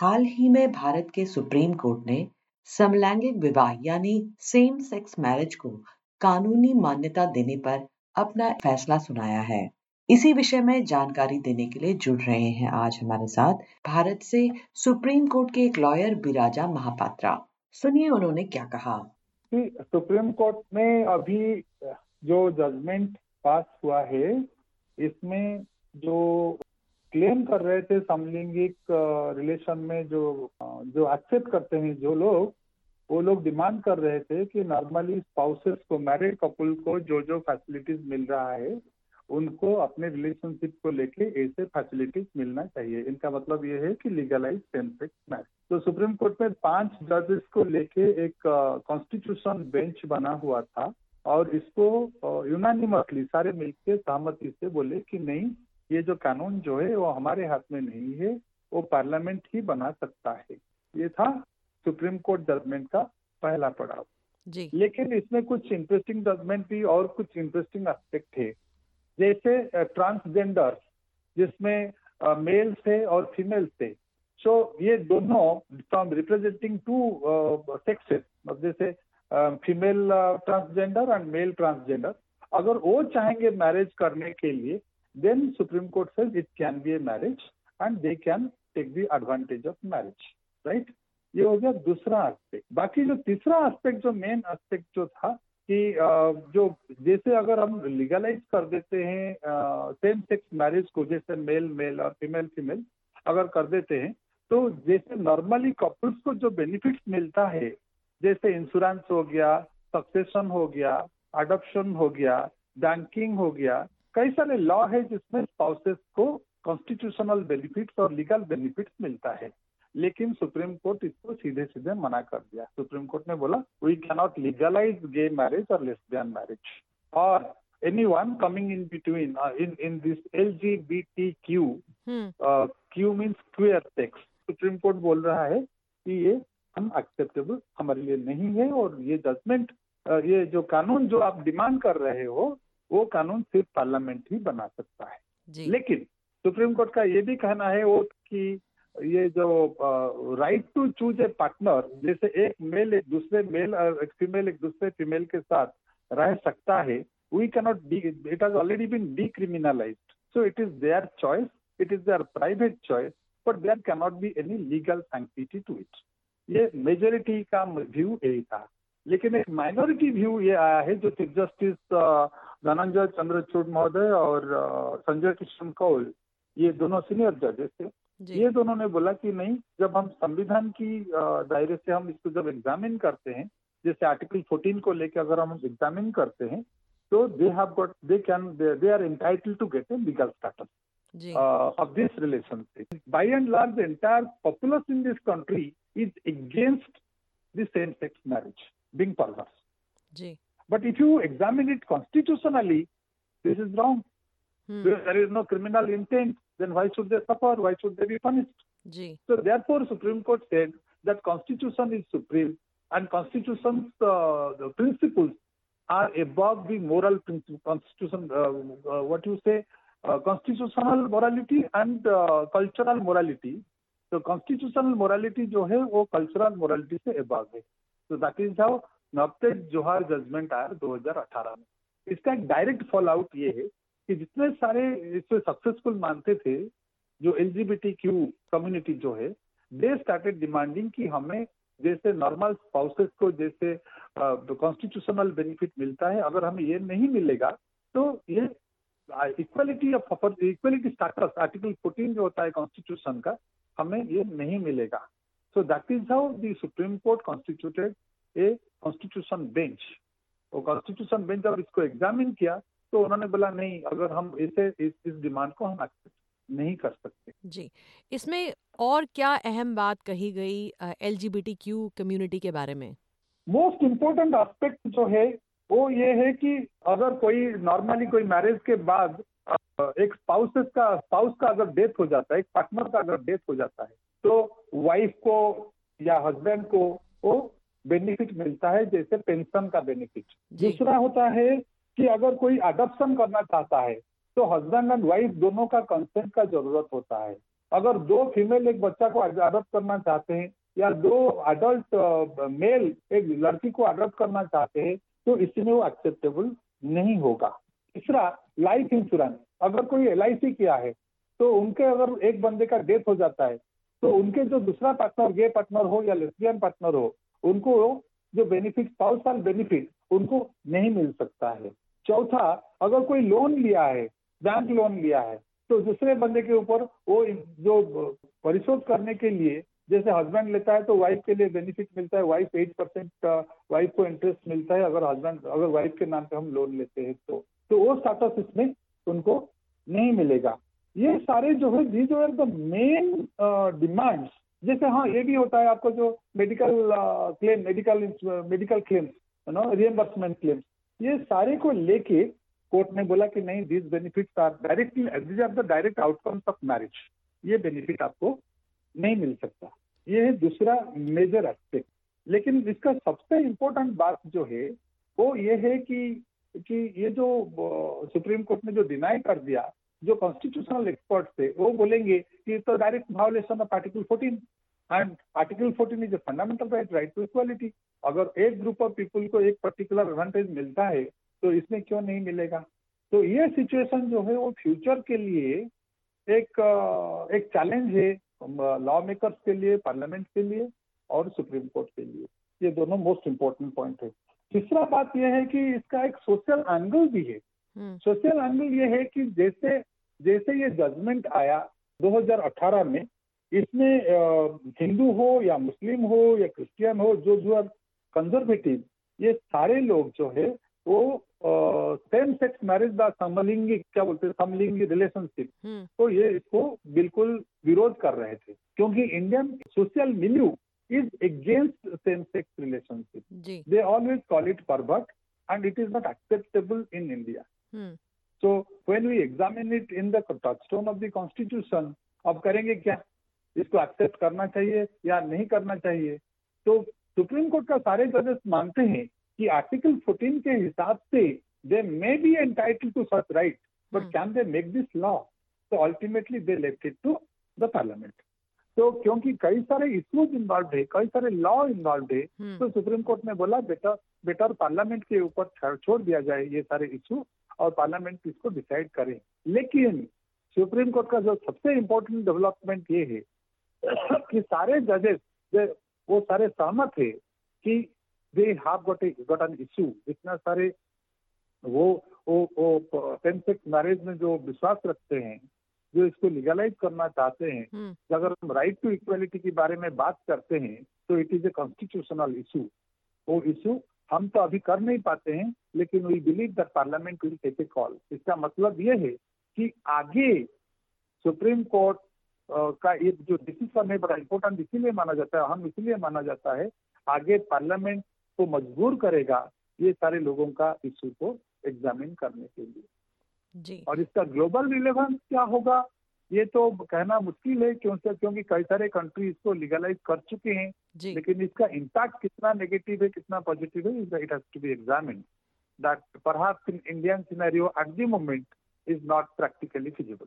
हाल ही में भारत के supreme court ने समलैंगिक विवाह यानी सेम सेक्स मैरिज को कानूनी मान्यता देने पर अपना फैसला सुनाया है। इसी विषय में जानकारी देने के लिए जुड़ रहे हैं आज हमारे साथ भारत से सुप्रीम कोर्ट के एक लॉयर बिराजा महापात्रा। सुनिए उन्होंने क्या कहा। सुप्रीम कोर्ट में अभी जो जजमेंट पास हुआ है, इसमें जो क्लेम कर रहे थे समलिंगिक रिलेशन में जो जो एक्सेप्ट करते हैं जो लोग, वो लोग डिमांड कर रहे थे कि नॉर्मली स्पाउसेस को मैरिड कपल को जो जो फैसिलिटीज़ मिल रहा है, उनको अपने रिलेशनशिप को लेके ऐसे फैसिलिटीज़ मिलना चाहिए। इनका मतलब ये है कि लीगलाइज सेम सेक्स मैरिज तो सुप्रीम कोर्ट में पाँच जजेस को लेके एक कॉन्स्टिट्यूशन बेंच बना हुआ था और इसको यूनानिमसली सारे मिलकर सहमति से बोले कि नहीं ये जो कानून जो है वो हमारे हाथ में नहीं है वो पार्लियामेंट ही बना सकता है। ये था सुप्रीम कोर्ट जजमेंट का पहला पड़ाव। जी। लेकिन इसमें कुछ इंटरेस्टिंग जजमेंट भी और कुछ इंटरेस्टिंग एस्पेक्ट है। जैसे ट्रांसजेंडर जिसमें मेल थे और फीमेल थे। सो ये दोनों फ्रॉम रिप्रेजेंटिंग टू सेक्सेस जैसे female transgender and male transgender अगर वो चाहेंगे मैरिज करने के लिए then Supreme Court says it can be a marriage and they can take the advantage of marriage, right? ये हो गया दूसरा एस्पेक्ट बाकी जो तीसरा एस्पेक्ट जो मेन एस्पेक्ट जो था कि जो जैसे अगर हम लीगलाइज कर देते हैं सेम सेक्स मैरिज को जैसे मेल मेल और फीमेल फीमेल अगर कर देते हैं तो जैसे नॉर्मली कपल्स को जो बेनिफिट्स मिलता है जैसे इंश्योरेंस हो गया सक्सेशन हो गया अडोप्शन हो गया बैंकिंग हो गया कई सारे लॉ है जिसमें स्पाउसेस को कॉन्स्टिट्यूशनल बेनिफिट्स और लीगल बेनिफिट्स मिलता है लेकिन सुप्रीम कोर्ट इसको सीधे सीधे मना कर दिया। सुप्रीम कोर्ट ने बोला we cannot legalise gay marriage और लेसबियन मैरिज और anyone coming in in uh, in in this LGBTQ hmm. Q Q means queer sex Supreme Court बोल रहा है कि ये हम एक्सेप्टेबल हमारे लिए नहीं है और ये जजमेंट ये जो कानून जो आप डिमांड कर रहे हो वो कानून सिर्फ़ पार्लियामेंट ही बना सकता है। लेकिन सुप्रीम कोर्ट का ये भी कहना है वो कि ये जो right to choose a partner जैसे एक मेल एक दूसरे मेल और एक फीमेल एक दूसरे फीमेल के साथ रह सकता है we cannot it has already been decriminalised so it is there choice it is there private choice but there cannot be any legal sanctity to it ये मेजोरिटी का व्यू यही था। लेकिन एक माइनॉरिटी व्यू ये आया है जो चीफ जस्टिस धनंजय चंद्रचूड़ महोदय और संजय किशन कौल ये दोनों सीनियर जजेस थे। ये दोनों ने बोला कि नहीं जब हम संविधान की दायरे से हम इसको जब एग्जामिन करते हैं जैसे आर्टिकल 14 को लेकर अगर हम एग्जामिन करते हैं तो they have got they can they are entitle to get a legal status of this this relationship. By and large, the entire populace in this country is against sex marriage being perverse. Ji But if you examine it constitutionally, this is wrong. Hmm Where there is no criminal intent, then why should they suffer? Why should they be punished? Ji So therefore, Supreme Court said that Constitution is supreme, and Constitution's uh, the principles are above the moral principle. Constitution, uh, uh, what you say, uh, constitutional morality and uh, cultural morality. So constitutional morality जो है वो cultural morality से above है. So that is how Navtej Johar judgment आया 2018 में। इसका एक direct fall out ये है कि जितने सारे इसको सक्सेसफुल मानते थे, जो एल कम्युनिटी जो है दे स्टार्टेड डिमांडिंग कि हमें जैसे नॉर्मल स्पाउसेस को जैसे कॉन्स्टिट्यूशनल बेनिफिट मिलता है, अगर हमें ये नहीं मिलेगा तो ये equality of equality status article 14 जो होता है कॉन्स्टिट्यूशन का, हमें ये नहीं मिलेगा। So that is how the Supreme Court constituted a constitution bench वो कॉन्स्टिट्यूशन बेंच जब इसको एग्जामिन किया तो उन्होंने बोला नहीं अगर हम इसे इस, इस डिमांड को हम एक्सेप्ट नहीं कर सकते. जी। इसमें और क्या अहम बात कही गई एल क्यू कम्युनिटी के बारे में? मोस्ट इम्पोर्टेंट एस्पेक्ट जो है वो ये है कि अगर कोई नॉर्मली कोई मैरिज के बाद एक स्पाउसेस का स्पाउस का अगर डेथ हो जाता है एक पार्टनर का अगर डेथ हो जाता है तो वाइफ को या हस्बैंड को वो बेनिफिट मिलता है जैसे पेंशन का बेनिफिट दूसरा होता है कि अगर कोई अडॉप्शन करना चाहता है तो हस्बैंड एंड वाइफ दोनों का कंसेंट का ज़रूरत होता है। अगर दो फीमेल एक बच्चा को अडॉप्ट करना चाहते हैं या दो अडल्ट मेल एक लड़की को अडॉप्ट करना चाहते हैं तो इसमें वो एक्सेप्टेबल नहीं होगा। तीसरा लाइफ इंश्योरेंस अगर कोई LIC किया है तो उनके अगर एक बंदे का डेथ हो जाता है तो उनके जो दूसरा पार्टनर गे पार्टनर हो या लेस्बियन पार्टनर हो, उनको जो बेनिफिट साल बेनिफिट उनको नहीं मिल सकता है। चौथा, अगर कोई लोन लिया है बैंक लोन लिया है तो दूसरे बंदे के ऊपर वो जो परिशोध करने के लिए, जैसे हस्बैंड लेता है तो वाइफ के लिए बेनिफिट मिलता है वाइफ एट परसेंट वाइफ को इंटरेस्ट मिलता है, अगर हस्बैंड अगर वाइफ के नाम पे हम लोन लेते हैं तो। तो वो स्टाटस इसमें उनको नहीं मिलेगा। ये सारे जो है these are the main demands जैसे हाँ ये भी होता है आपको जो medical claim medical medical claims no reimbursement claims ये सारे को लेके कोर्ट ने बोला कि नहीं these benefits are directly this are the direct outcomes of marriage ये बेनिफिट आपको नहीं मिल सकता। ये है दूसरा मेजर एस्पेक्ट लेकिन इसका सबसे इम्पोर्टेंट बात जो है, वो ये है कि कि ये जो सुप्रीम कोर्ट ने जो डिनाई कर दिया जो कॉन्स्टिट्यूशनल एक्सपर्ट थे, वो बोलेंगे कि तो direct violation of article 14 and article 14 is fundamental right right to equality अगर एक ग्रुप ऑफ़ पीपल को एक पर्टिकुलर एडवांटेज मिलता है तो इसमें क्यों नहीं मिलेगा? तो ये सिचुएशन जो है, वो फ्यूचर के लिए एक एक चैलेंज है लॉ मेकर्स के लिए पार्लियामेंट के लिए और सुप्रीम कोर्ट के लिए। ये दोनों मोस्ट इम्पोर्टेंट पॉइंट है। तीसरा बात यह है कि इसका एक सोशल एंगल भी है। सोशल हम्म। एंगल ये है कि जैसे जैसे ये जजमेंट आया 2018 में इसमें हिंदू हो या मुस्लिम हो या क्रिश्चियन हो जो जो कंजर्वेटिव ये सारे लोग जो है वो सेम सेक्स मैरिज द समलिंगी क्या बोलते हैं समलिंगी रिलेशनशिप हम्म। तो ये इसको बिल्कुल विरोध कर रहे थे क्योंकि Indian social milieu is against same sex relationship they always call it pervert and it is not acceptable in India so when we examine it in the touchstone of the constitution अब करेंगे क्या? इसको accept करना चाहिए या नहीं करना चाहिए? तो सुप्रीम कोर्ट का सारे जजेस मानते हैं कि आर्टिकल 14 के हिसाब से they may be entitle to such right but can they make this law तो ultimately they left it to the parliament तो क्योंकि कई सारे इश्यूज़ इन्वॉल्व है कई सारे लॉ इन्वॉल्व है। तो सुप्रीम कोर्ट ने बोला बेटर बेटर पार्लियामेंट के ऊपर छोड़ दिया जाए ये सारे इश्यू और पार्लियामेंट इसको डिसाइड करे। लेकिन सुप्रीम कोर्ट का जो सबसे इम्पोर्टेंट डेवलपमेंट ये है कि सारे जजेस वो सारे सहमत है कि they have got got an issue इतना सारे वो वो वो सेम सेक्स मैरिज में जो विश्वास रखते हैं जो इसको लीगलाइज करना चाहते हैं हम्म। अगर हम राइट टू इक्वलिटी के बारे में बात करते हैं तो it is a constitutional issue वो इशू हम तो अभी कर नहीं पाते हैं लेकिन we believe that parliament will take a call इसका मतलब ये है कि आगे सुप्रीम कोर्ट का एक जो डिसीज़न है बड़ा इंपॉर्टेंट इसीलिए माना जाता है हम इसीलिए माना जाता है आगे पार्लियामेंट को मजबूर करेगा ये सारे लोगों का इशू को एग्जामिन करने के लिए। जी। और इसका ग्लोबल रिलेवेंस क्या होगा? ये तो कहना मुश्किल है क्योंकि क्योंकि कई सारे कंट्री इसको लीगलाइज कर चुके हैं। लेकिन इसका इम्पैक्ट कितना नेगेटिव है कितना पॉजिटिव है it has to be examine that perhaps in Indian scenario at the moment is not practically feasible